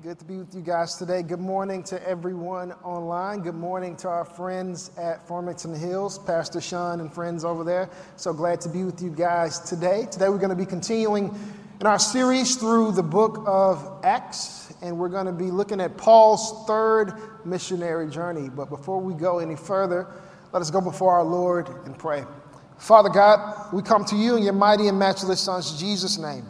Good to be with you guys today. Good morning to everyone online. Good morning to our friends at Farmington Hills, Pastor Sean and friends over there. So glad to be with you guys today. Today we're going to be continuing in our series through the book of Acts, and we're going to be looking at Paul's third missionary journey. But before we go any further, let us go before our Lord and pray. Father God, we come to you in your mighty and matchless Son's Jesus' name.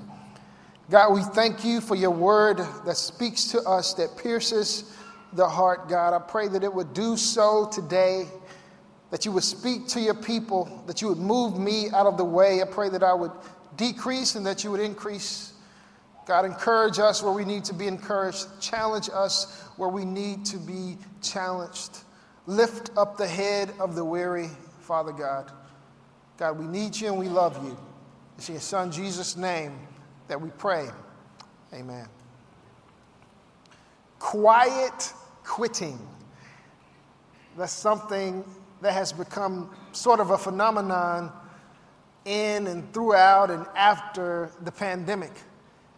God, we thank you for your word that speaks to us, that pierces the heart, God. I pray that it would do so today, that you would speak to your people, that you would move me out of the way. I pray that I would decrease and that you would increase. God, encourage us where we need to be encouraged, challenge us where we need to be challenged. Lift up the head of the weary, Father God. God, we need you and we love you. It's in your Son, Jesus' name that we pray. Amen. Quiet quitting. That's something that has become sort of a phenomenon in and throughout and after the pandemic.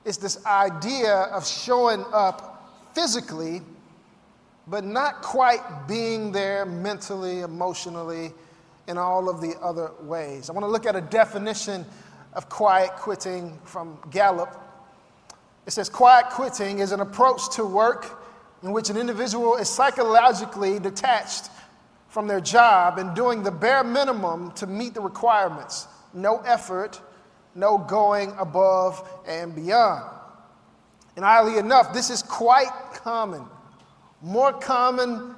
It's this idea of showing up physically, but not quite being there mentally, emotionally, in all of the other ways. I want to look at a definition of quiet quitting from Gallup. It says quiet quitting is an approach to work in which an individual is psychologically detached from their job and doing the bare minimum to meet the requirements. No effort, no going above and beyond. And oddly enough, this is quite common, more common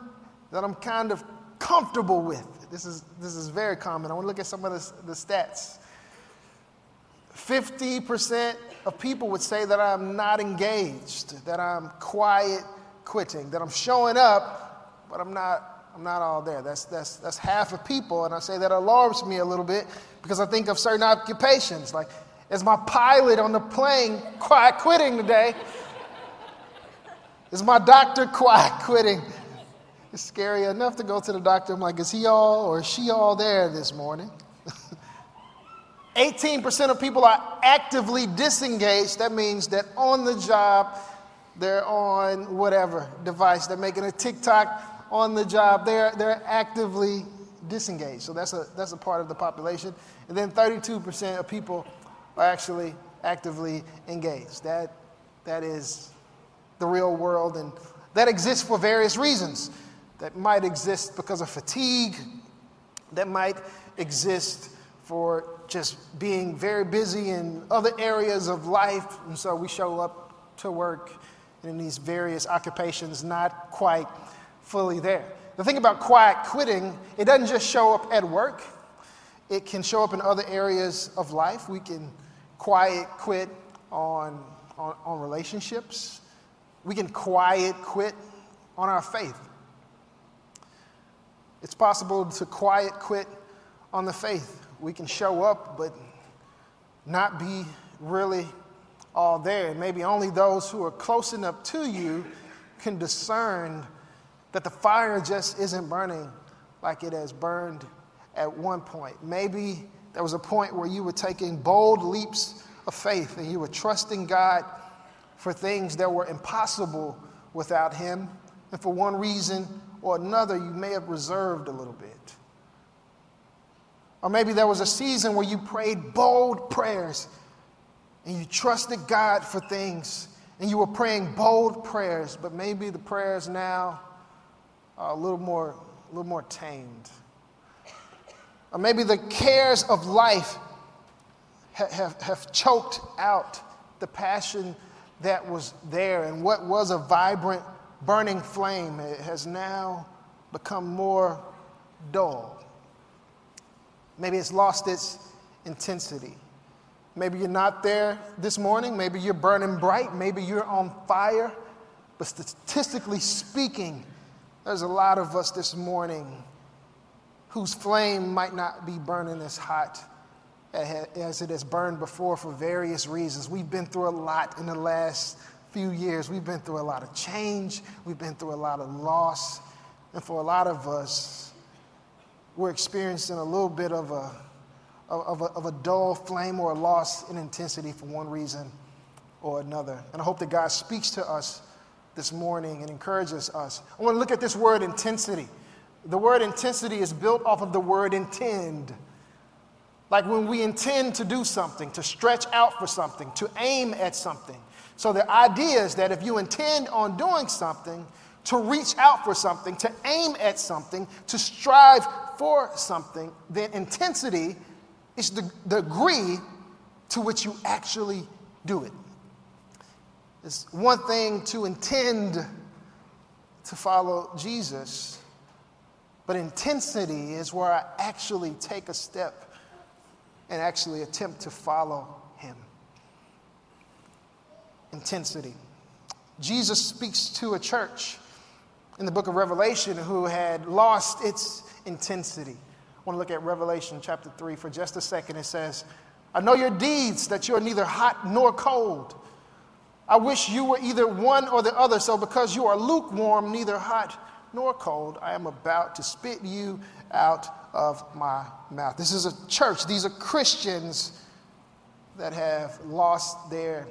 than I'm kind of comfortable with. This is, this is very common. I want to look at some of the, the stats. 50% of people would say that I'm not engaged, that I'm quiet quitting, that I'm showing up, but I'm not, I'm not all there. That's, that's, that's half of people. And I say that alarms me a little bit because I think of certain occupations. Like, is my pilot on the plane quiet quitting today? Is my doctor quiet quitting? It's scary enough to go to the doctor. I'm like, is he all or is she all there this morning? 18% of people are actively disengaged. That means that on the job, they're on whatever device. They're making a TikTok on the job. They're, they're actively disengaged. So that's a, that's a part of the population. And then 32% of people are actually actively engaged. That, that is the real world. And that exists for various reasons. That might exist because of fatigue, that might exist for just being very busy in other areas of life. And so we show up to work in these various occupations, not quite fully there. The thing about quiet quitting, it doesn't just show up at work, it can show up in other areas of life. We can quiet quit on, on, on relationships, we can quiet quit on our faith. It's possible to quiet quit on the faith we can show up, but not be really all there. Maybe only those who are close enough to you can discern that the fire just isn't burning like it has burned at one point. Maybe there was a point where you were taking bold leaps of faith and you were trusting God for things that were impossible without Him. And for one reason or another, you may have reserved a little bit. Or maybe there was a season where you prayed bold prayers and you trusted God for things and you were praying bold prayers, but maybe the prayers now are a little more, a little more tamed. Or maybe the cares of life have, have, have choked out the passion that was there and what was a vibrant, burning flame has now become more dull. Maybe it's lost its intensity. Maybe you're not there this morning. Maybe you're burning bright. Maybe you're on fire. But statistically speaking, there's a lot of us this morning whose flame might not be burning as hot as it has burned before for various reasons. We've been through a lot in the last few years. We've been through a lot of change, we've been through a lot of loss. And for a lot of us, we're experiencing a little bit of a, of a, of a dull flame or a loss in intensity for one reason or another. And I hope that God speaks to us this morning and encourages us. I want to look at this word intensity. The word intensity is built off of the word intend. Like when we intend to do something, to stretch out for something, to aim at something. So the idea is that if you intend on doing something, to reach out for something, to aim at something, to strive for something, then intensity is the, the degree to which you actually do it. It's one thing to intend to follow Jesus, but intensity is where I actually take a step and actually attempt to follow him. Intensity. Jesus speaks to a church in the book of Revelation who had lost its intensity. I want to look at Revelation chapter 3 for just a second. It says, I know your deeds, that you are neither hot nor cold. I wish you were either one or the other. So, because you are lukewarm, neither hot nor cold, I am about to spit you out of my mouth. This is a church. These are Christians that have lost their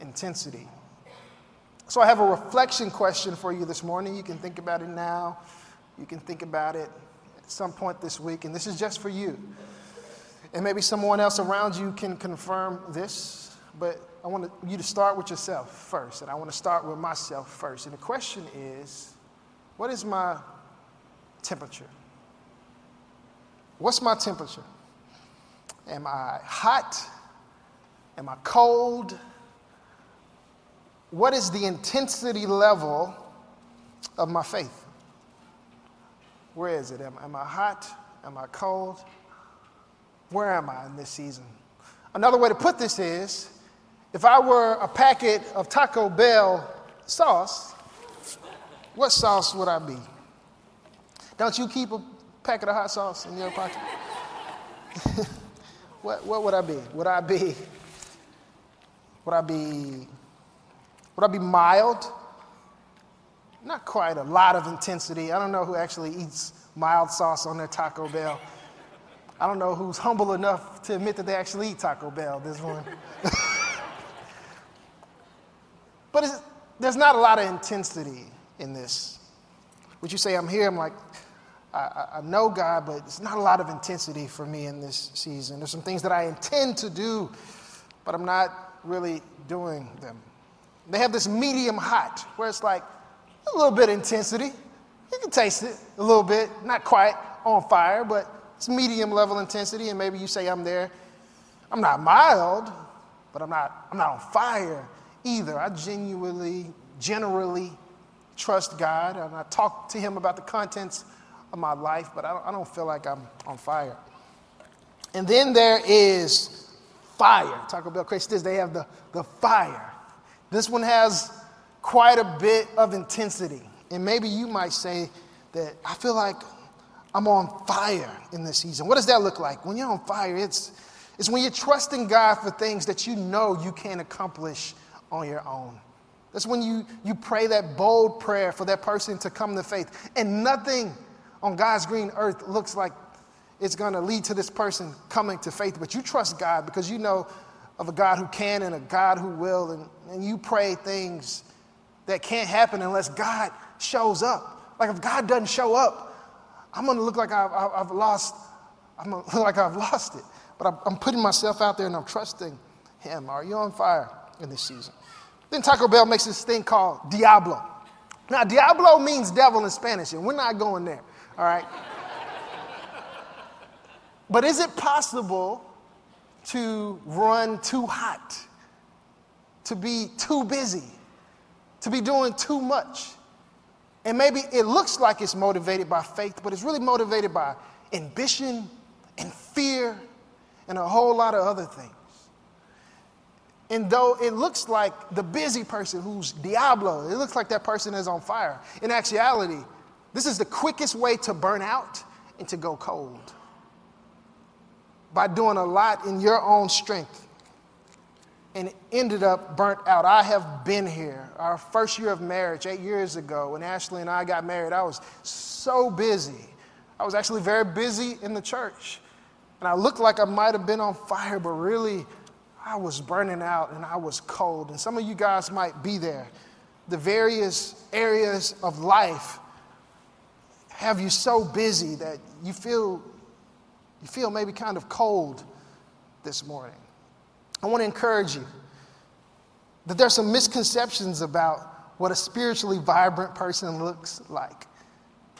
intensity. So, I have a reflection question for you this morning. You can think about it now, you can think about it at some point this week, and this is just for you. And maybe someone else around you can confirm this, but I want you to start with yourself first, and I want to start with myself first. And the question is what is my temperature? What's my temperature? Am I hot? Am I cold? What is the intensity level of my faith? Where is it? Am, am I hot? Am I cold? Where am I in this season? Another way to put this is if I were a packet of Taco Bell sauce, what sauce would I be? Don't you keep a packet of hot sauce in your pocket? what, what would I be? Would I be, would I be, would I be mild? Not quite a lot of intensity. I don't know who actually eats mild sauce on their Taco Bell. I don't know who's humble enough to admit that they actually eat Taco Bell this one. but there's not a lot of intensity in this. Would you say I'm here? I'm like, I, I, know God, but it's not a lot of intensity for me in this season. There's some things that I intend to do, but I'm not really doing them. They have this medium hot, where it's like a little bit of intensity. You can taste it a little bit, not quite on fire, but it's medium level intensity. And maybe you say I'm there. I'm not mild, but I'm not, I'm not on fire either. I genuinely, generally trust God and I talk to Him about the contents of my life, but I don't, I don't feel like I'm on fire. And then there is fire. Taco Bell Christians, they have the, the fire. This one has quite a bit of intensity. And maybe you might say that I feel like I'm on fire in this season. What does that look like? When you're on fire, it's, it's when you're trusting God for things that you know you can't accomplish on your own. That's when you, you pray that bold prayer for that person to come to faith. And nothing on God's green earth looks like it's going to lead to this person coming to faith. But you trust God because you know of a God who can and a God who will. And, and you pray things that can't happen unless God shows up. Like if God doesn't show up, I'm to look like I've, I've lost. I'm to look like I've lost it. But I'm putting myself out there and I'm trusting Him. Are you on fire in this season? Then Taco Bell makes this thing called Diablo. Now, Diablo means devil in Spanish, and we're not going there, all right? but is it possible to run too hot, to be too busy, to be doing too much? And maybe it looks like it's motivated by faith, but it's really motivated by ambition and fear and a whole lot of other things. And though it looks like the busy person who's Diablo, it looks like that person is on fire. In actuality, this is the quickest way to burn out and to go cold by doing a lot in your own strength and ended up burnt out. I have been here. Our first year of marriage, eight years ago, when Ashley and I got married, I was so busy. I was actually very busy in the church. And I looked like I might have been on fire, but really, I was burning out and I was cold. And some of you guys might be there. the various areas of life have you so busy that you feel you feel maybe kind of cold this morning. I want to encourage you that there's some misconceptions about what a spiritually vibrant person looks like.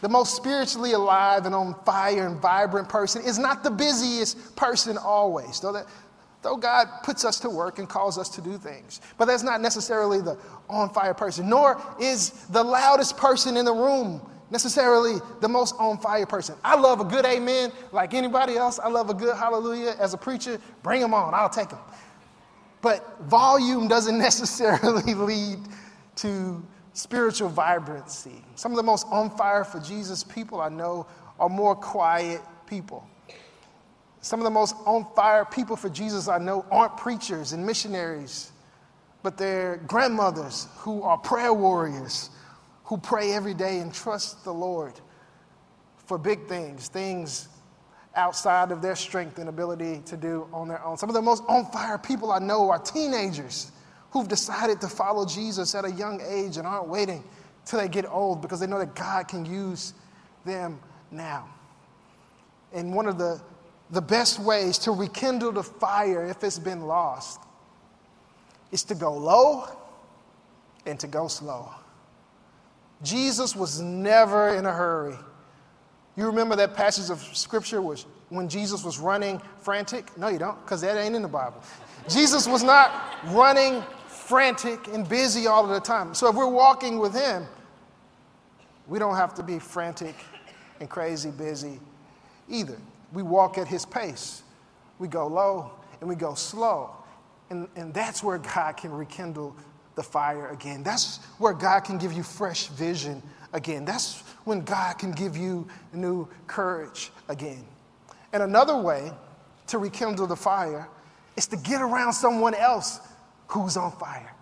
The most spiritually alive and on fire and vibrant person is not the busiest person always, though, that, though God puts us to work and calls us to do things. But that's not necessarily the on fire person, nor is the loudest person in the room necessarily the most on fire person. I love a good amen like anybody else. I love a good hallelujah as a preacher. Bring them on, I'll take them. But volume doesn't necessarily lead to spiritual vibrancy. Some of the most on fire for Jesus people I know are more quiet people. Some of the most on fire people for Jesus I know aren't preachers and missionaries, but they're grandmothers who are prayer warriors, who pray every day and trust the Lord for big things, things outside of their strength and ability to do on their own. Some of the most on fire people I know are teenagers who've decided to follow Jesus at a young age and aren't waiting till they get old because they know that God can use them now. And one of the, the best ways to rekindle the fire if it's been lost is to go low and to go slow. Jesus was never in a hurry. You remember that passage of scripture was when Jesus was running frantic? No, you don't, because that ain't in the Bible. Jesus was not running frantic and busy all of the time. So if we're walking with Him, we don't have to be frantic and crazy busy either. We walk at His pace. We go low and we go slow. And, and that's where God can rekindle the fire again. That's where God can give you fresh vision again. That's when God can give you new courage again. And another way to rekindle the fire is to get around someone else who's on fire.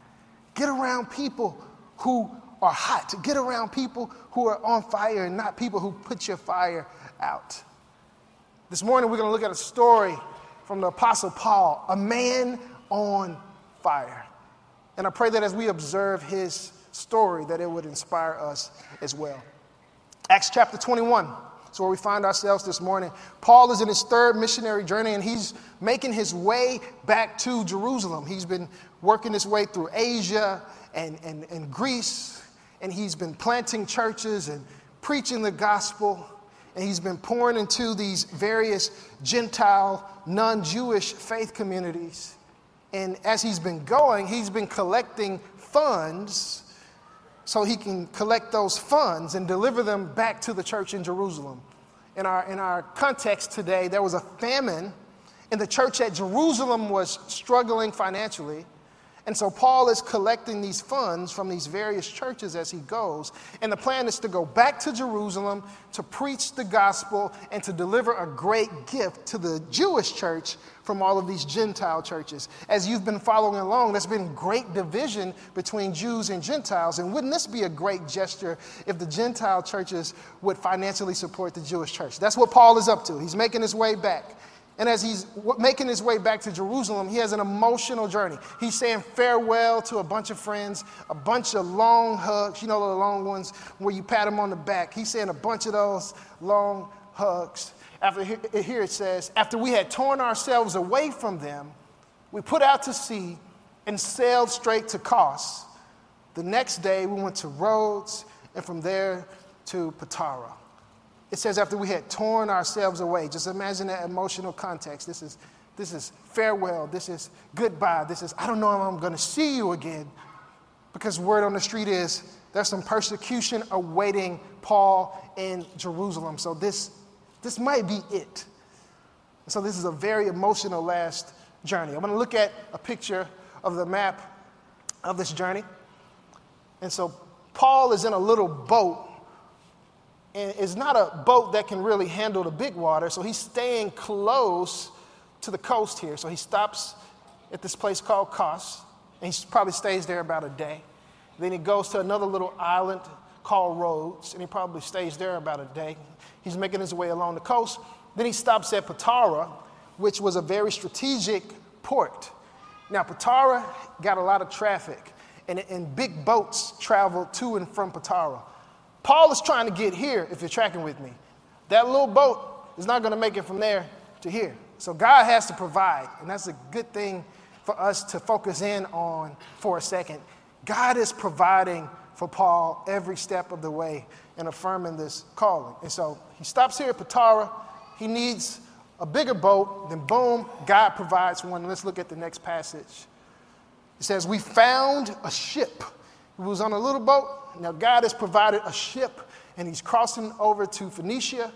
Get around people who are hot. Get around people who are on fire and not people who put your fire out. This morning, we're going to look at a story from the Apostle Paul, a man on fire. And I pray that as we observe his story, that it would inspire us as well. Acts chapter 21 is where we find ourselves this morning. Paul is in his third missionary journey and he's making his way back to Jerusalem. He's been working his way through Asia and, and, and Greece, and he's been planting churches and preaching the gospel. And he's been pouring into these various Gentile, non Jewish faith communities. And as he's been going, he's been collecting funds so he can collect those funds and deliver them back to the church in Jerusalem. In our, in our context today, there was a famine, and the church at Jerusalem was struggling financially. And so Paul is collecting these funds from these various churches as he goes. And the plan is to go back to Jerusalem to preach the gospel and to deliver a great gift to the Jewish church from all of these Gentile churches. As you've been following along, there's been great division between Jews and Gentiles. And wouldn't this be a great gesture if the Gentile churches would financially support the Jewish church? That's what Paul is up to. He's making his way back. And as he's making his way back to Jerusalem, he has an emotional journey. He's saying farewell to a bunch of friends, a bunch of long hugs, you know, the long ones where you pat them on the back. He's saying a bunch of those long hugs. After here it says, after we had torn ourselves away from them, we put out to sea and sailed straight to Kos. The next day we went to Rhodes and from there to Patara. It says, after we had torn ourselves away, just imagine that emotional context. This is, this is farewell. This is goodbye. This is, I don't know if I'm going to see you again. Because word on the street is there's some persecution awaiting Paul in Jerusalem. So this, this might be it. So this is a very emotional last journey. I'm going to look at a picture of the map of this journey. And so Paul is in a little boat and it's not a boat that can really handle the big water, so he's staying close to the coast here. So he stops at this place called Kos, and he probably stays there about a day. Then he goes to another little island called Rhodes, and he probably stays there about a day. He's making his way along the coast. Then he stops at Patara, which was a very strategic port. Now, Patara got a lot of traffic. and, and big boats travel to and from Patara. Paul is trying to get here, if you're tracking with me. That little boat is not going to make it from there to here. So God has to provide, and that's a good thing for us to focus in on for a second. God is providing for Paul every step of the way in affirming this calling. And so he stops here at Patara. He needs a bigger boat. Then, boom, God provides one. Let's look at the next passage. It says, We found a ship. It was on a little boat. Now, God has provided a ship, and he's crossing over to Phoenicia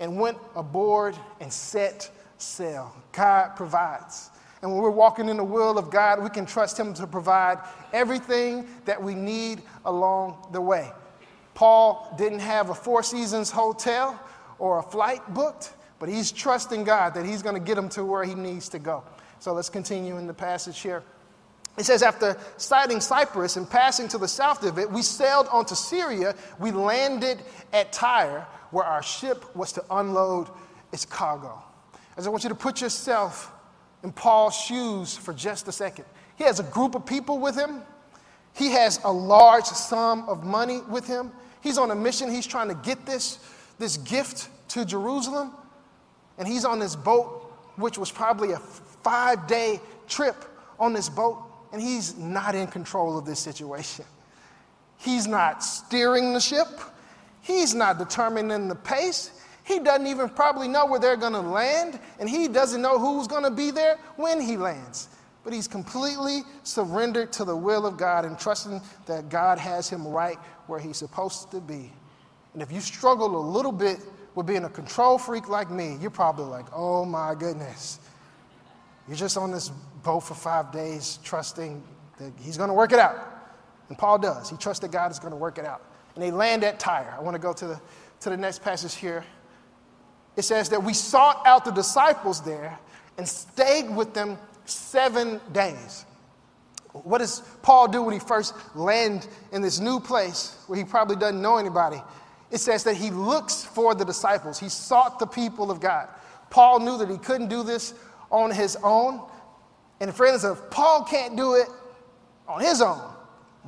and went aboard and set sail. God provides. And when we're walking in the will of God, we can trust Him to provide everything that we need along the way. Paul didn't have a Four Seasons hotel or a flight booked, but he's trusting God that He's going to get him to where he needs to go. So let's continue in the passage here. It says, after sighting Cyprus and passing to the south of it, we sailed on to Syria. We landed at Tyre, where our ship was to unload its cargo. As I want you to put yourself in Paul's shoes for just a second. He has a group of people with him, he has a large sum of money with him. He's on a mission. He's trying to get this, this gift to Jerusalem. And he's on this boat, which was probably a five day trip on this boat. And he's not in control of this situation. He's not steering the ship, he's not determining the pace. He doesn't even probably know where they're going to land, and he doesn't know who's going to be there when he lands. But he's completely surrendered to the will of God and trusting that God has him right where he's supposed to be. And if you struggle a little bit with being a control freak like me, you're probably like, oh my goodness. You're just on this boat for five days, trusting that he's going to work it out. And Paul does. He trusts that God is going to work it out. And they land at Tyre. I want to go to the, to the next passage here it says that we sought out the disciples there and stayed with them seven days. What does Paul do when he first lands in this new place where he probably doesn't know anybody? It says that he looks for the disciples. He sought the people of God. Paul knew that he couldn't do this on his own. And friends, if Paul can't do it on his own,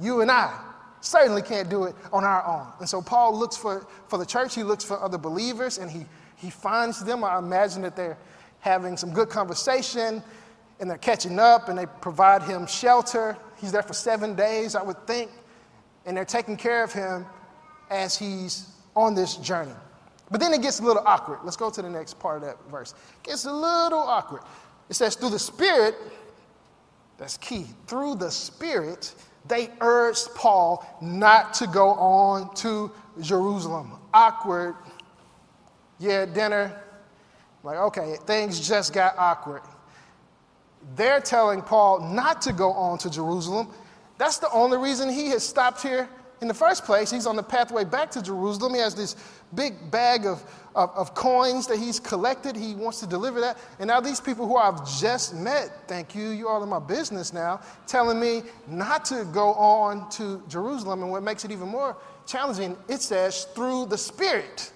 you and I certainly can't do it on our own. And so Paul looks for, for the church, he looks for other believers, and he he finds them. I imagine that they're having some good conversation and they're catching up and they provide him shelter. He's there for seven days, I would think, and they're taking care of him as he's on this journey. But then it gets a little awkward. Let's go to the next part of that verse. It gets a little awkward. It says, through the Spirit, that's key, through the Spirit, they urged Paul not to go on to Jerusalem. Awkward yeah, dinner. Like, okay, things just got awkward. They're telling Paul not to go on to Jerusalem. That's the only reason he has stopped here in the first place. He's on the pathway back to Jerusalem. He has this big bag of, of, of, coins that he's collected. He wants to deliver that. And now, these people who I've just met, thank you, you all in my business now, telling me not to go on to Jerusalem. And what makes it even more challenging, it says, through the Spirit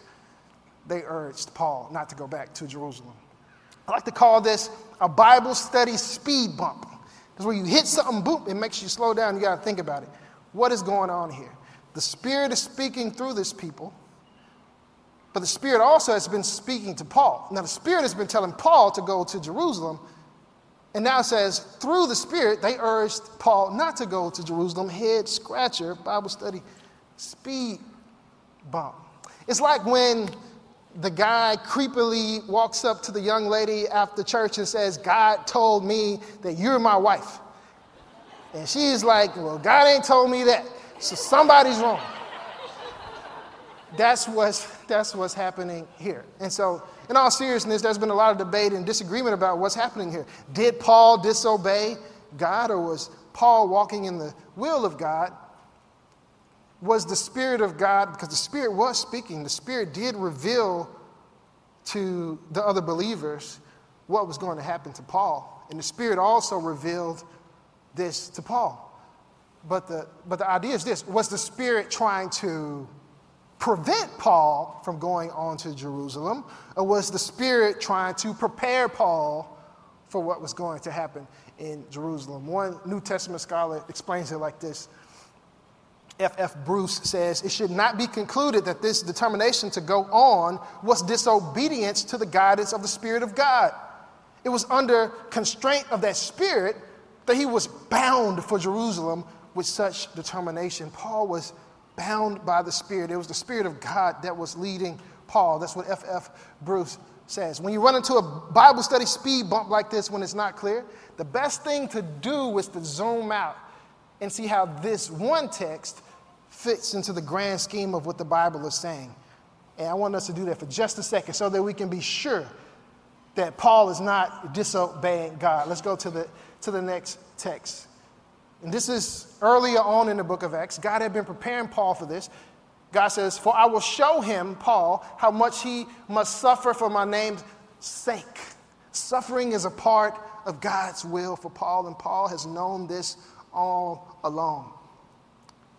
they urged Paul not to go back to Jerusalem. I like to call this a Bible study speed bump. Because when you hit something, boom, it makes you slow down. You got to think about it. What is going on here? The Spirit is speaking through this people, but the Spirit also has been speaking to Paul. Now, the Spirit has been telling Paul to go to Jerusalem, and now it says, through the Spirit, they urged Paul not to go to Jerusalem. Head scratcher, Bible study, speed bump. It's like when the guy creepily walks up to the young lady after church and says, God told me that you're my wife. And she's like, Well, God ain't told me that. So somebody's wrong. That's what's, that's what's happening here. And so, in all seriousness, there's been a lot of debate and disagreement about what's happening here. Did Paul disobey God, or was Paul walking in the will of God? Was the Spirit of God, because the Spirit was speaking, the Spirit did reveal to the other believers what was going to happen to Paul. And the Spirit also revealed this to Paul. But the, but the idea is this was the Spirit trying to prevent Paul from going on to Jerusalem, or was the Spirit trying to prepare Paul for what was going to happen in Jerusalem. One New Testament scholar explains it like this. F. F. Bruce says, It should not be concluded that this determination to go on was disobedience to the guidance of the Spirit of God. It was under constraint of that Spirit that he was bound for Jerusalem with such determination. Paul was bound by the Spirit. It was the Spirit of God that was leading Paul. That's what F. F. Bruce says. When you run into a Bible study speed bump like this when it's not clear, the best thing to do is to zoom out and see how this one text fits into the grand scheme of what the Bible is saying. And I want us to do that for just a second so that we can be sure that Paul is not disobeying God. Let's go to the, to the next text. And this is earlier on in the book of Acts. God had been preparing Paul for this. God says, For I will show him, Paul, how much he must suffer for my name's sake. Suffering is a part of God's will for Paul, and Paul has known this all along.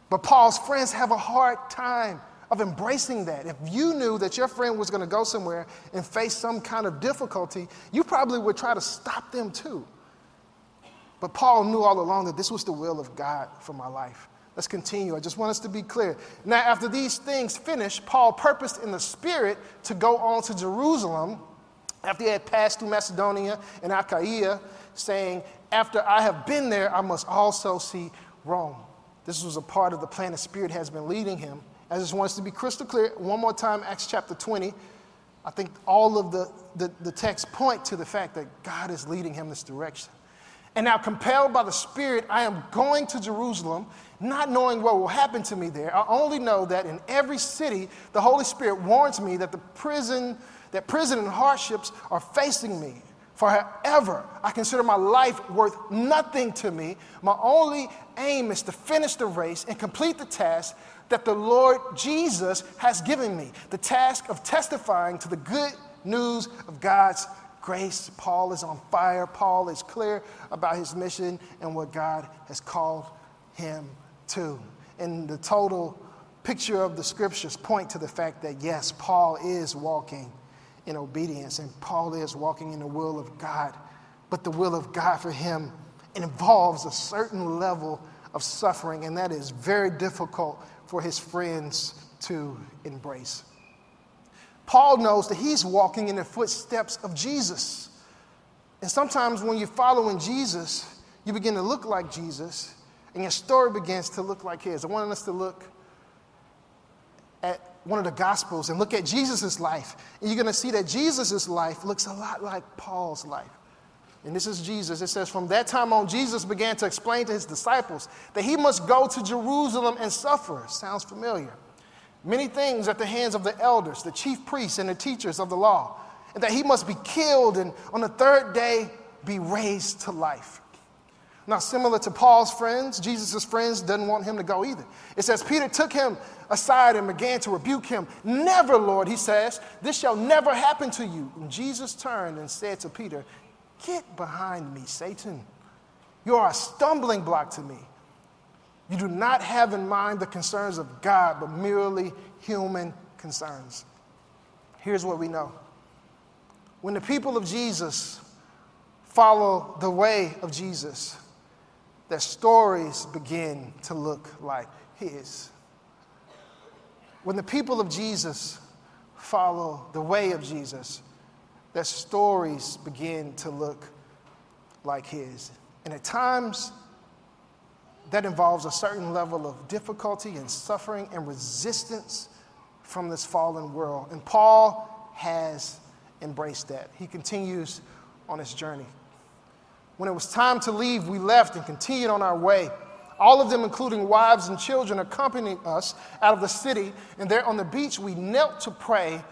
But Paul's friends have a hard time of embracing that. If you knew that your friend was going to go somewhere and face some kind of difficulty, you probably would try to stop them too. But Paul knew all along that this was the will of God for my life. Let's continue. I just want us to be clear. Now, after these things finished, Paul purposed in the Spirit to go on to Jerusalem after he had passed through Macedonia and Achaia, saying, After I have been there, I must also see Rome. This was a part of the plan the Spirit has been leading him. I just want us to be crystal clear. One more time, Acts chapter 20. I think all of the, the, the texts point to the fact that God is leading him this direction. And now, compelled by the Spirit, I am going to Jerusalem, not knowing what will happen to me there. I only know that in every city, the Holy Spirit warns me that the prison, that prison and hardships are facing me. For however, I consider my life worth nothing to me. My only aim is to finish the race and complete the task that the Lord Jesus has given me the task of testifying to the good news of God's grace. Paul is on fire. Paul is clear about his mission and what God has called him to. And the total picture of the scriptures point to the fact that, yes, Paul is walking in obedience, and Paul is walking in the will of God. But the will of God for him involves a certain level of suffering, and that is very difficult for his friends to embrace. Paul knows that he's walking in the footsteps of Jesus. And sometimes when you're following Jesus, you begin to look like Jesus, and your story begins to look like his. I want us to look one of the Gospels and look at Jesus' life. And you're going to see that Jesus' life looks a lot like Paul's life. And this is Jesus. It says, From that time on, Jesus began to explain to his disciples that he must go to Jerusalem and suffer. Sounds familiar. Many things at the hands of the elders, the chief priests, and the teachers of the law, and that he must be killed and on the third day be raised to life. Now, similar to Paul's friends, Jesus' friends didn't want him to go either. It says, Peter took him aside and began to rebuke him. Never, Lord, he says, this shall never happen to you. And Jesus turned and said to Peter, Get behind me, Satan. You are a stumbling block to me. You do not have in mind the concerns of God, but merely human concerns. Here's what we know when the people of Jesus follow the way of Jesus, their stories begin to look like his. When the people of Jesus follow the way of Jesus, their stories begin to look like his. And at times, that involves a certain level of difficulty and suffering and resistance from this fallen world. And Paul has embraced that. He continues on his journey. When it was time to leave, we left and continued on our way. All of them, including wives and children, accompanied us out of the city. And there on the beach, we knelt to pray.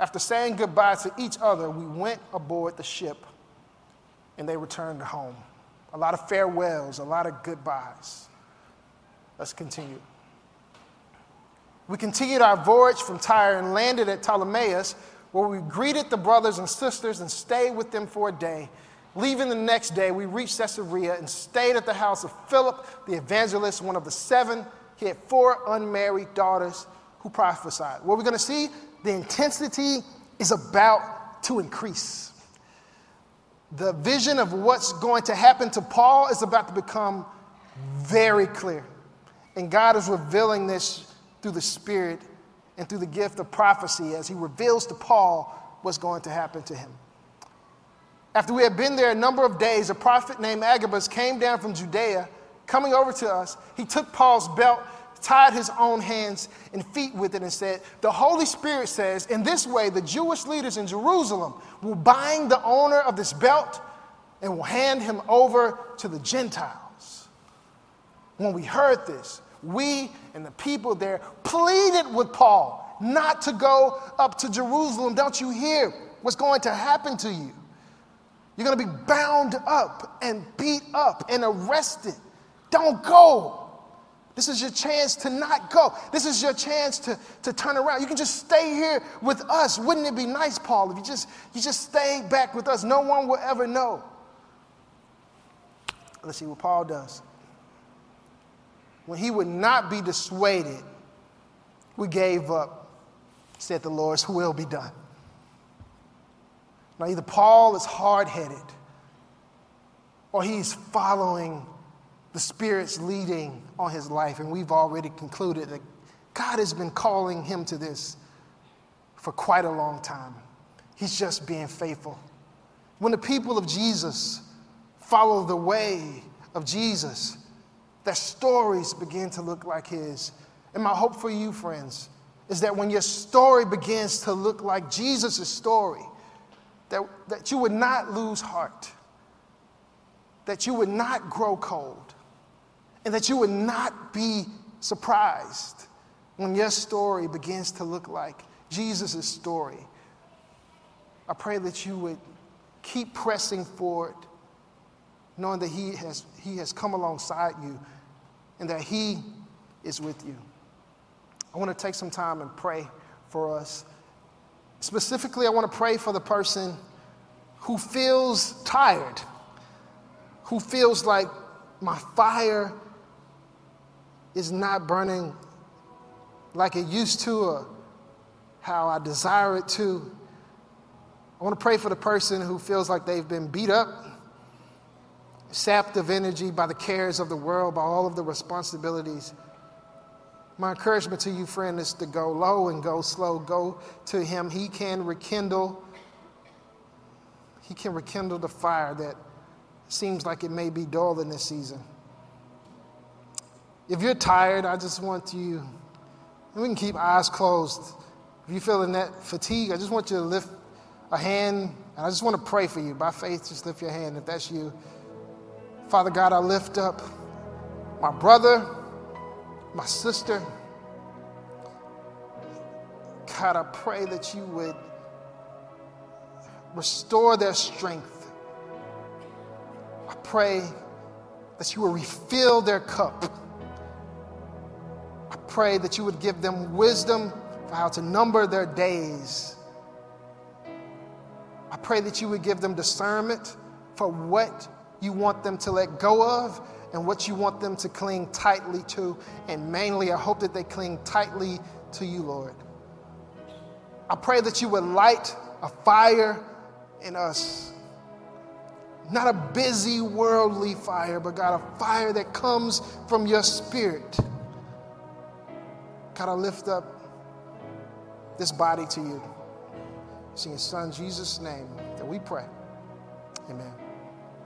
After saying goodbye to each other, we went aboard the ship and they returned home. A lot of farewells, a lot of goodbyes. Let's continue. We continued our voyage from Tyre and landed at Ptolemais, where we greeted the brothers and sisters and stayed with them for a day. Leaving the next day, we reached Caesarea and stayed at the house of Philip the evangelist, one of the seven. He had four unmarried daughters who prophesied. What we're going to see, the intensity is about to increase. the vision of what's going to happen to Paul is about to become very clear. And God is revealing this through the Spirit and through the gift of prophecy as he reveals to Paul what's going to happen to him. After we had been there a number of days, a prophet named Agabus came down from Judea, coming over to us. He took Paul's belt, tied his own hands and feet with it, and said, The Holy Spirit says, In this way, the Jewish leaders in Jerusalem will bind the owner of this belt and will hand him over to the Gentiles. When we heard this, we and the people there pleaded with Paul not to go up to Jerusalem. Don't you hear what's going to happen to you? You're going to be bound up and beat up and arrested. Don't go. This is your chance to not go. This is your chance to, to turn around. You can just stay here with us. Wouldn't it be nice, Paul, if you just, you just stay back with us? No one will ever know. Let's see what Paul does. When he would not be dissuaded, we gave up, said the Lord's will be done. Now, either Paul is hard headed or he's following the Spirit's leading on his life. And we've already concluded that God has been calling him to this for quite a long time. He's just being faithful. When the people of Jesus follow the way of Jesus, their stories begin to look like his. And my hope for you, friends, is that when your story begins to look like Jesus' story, that, that you would not lose heart, that you would not grow cold, and that you would not be surprised when your story begins to look like Jesus' story. I pray that you would keep pressing forward, knowing that he has, he has come alongside you and that He is with you. I want to take some time and pray for us. Specifically, I want to pray for the person who feels tired, who feels like my fire is not burning like it used to or how I desire it to. I want to pray for the person who feels like they've been beat up, sapped of energy by the cares of the world, by all of the responsibilities. My encouragement to you, friend, is to go low and go slow. Go to Him. He can rekindle. He can rekindle the fire that seems like it may be dull in this season. If you're tired, I just want you, we can keep eyes closed. If you're feeling that fatigue, I just want you to lift a hand, and I just want to pray for you. By faith, just lift your hand if that's you. Father God, I lift up my brother my sister. God, I pray that you would restore their strength. I pray that you will refill their cup. I pray that you would give them wisdom for how to number their days. I pray that you would give them discernment for what you want them to let go of and what you want them to cling tightly to. And mainly, I hope that they cling tightly to you, Lord. I pray that you would light a fire in us. Not a busy worldly fire, but God, a fire that comes from your spirit. God, I lift up this body to you. It's in your son Jesus' name that we pray. Amen.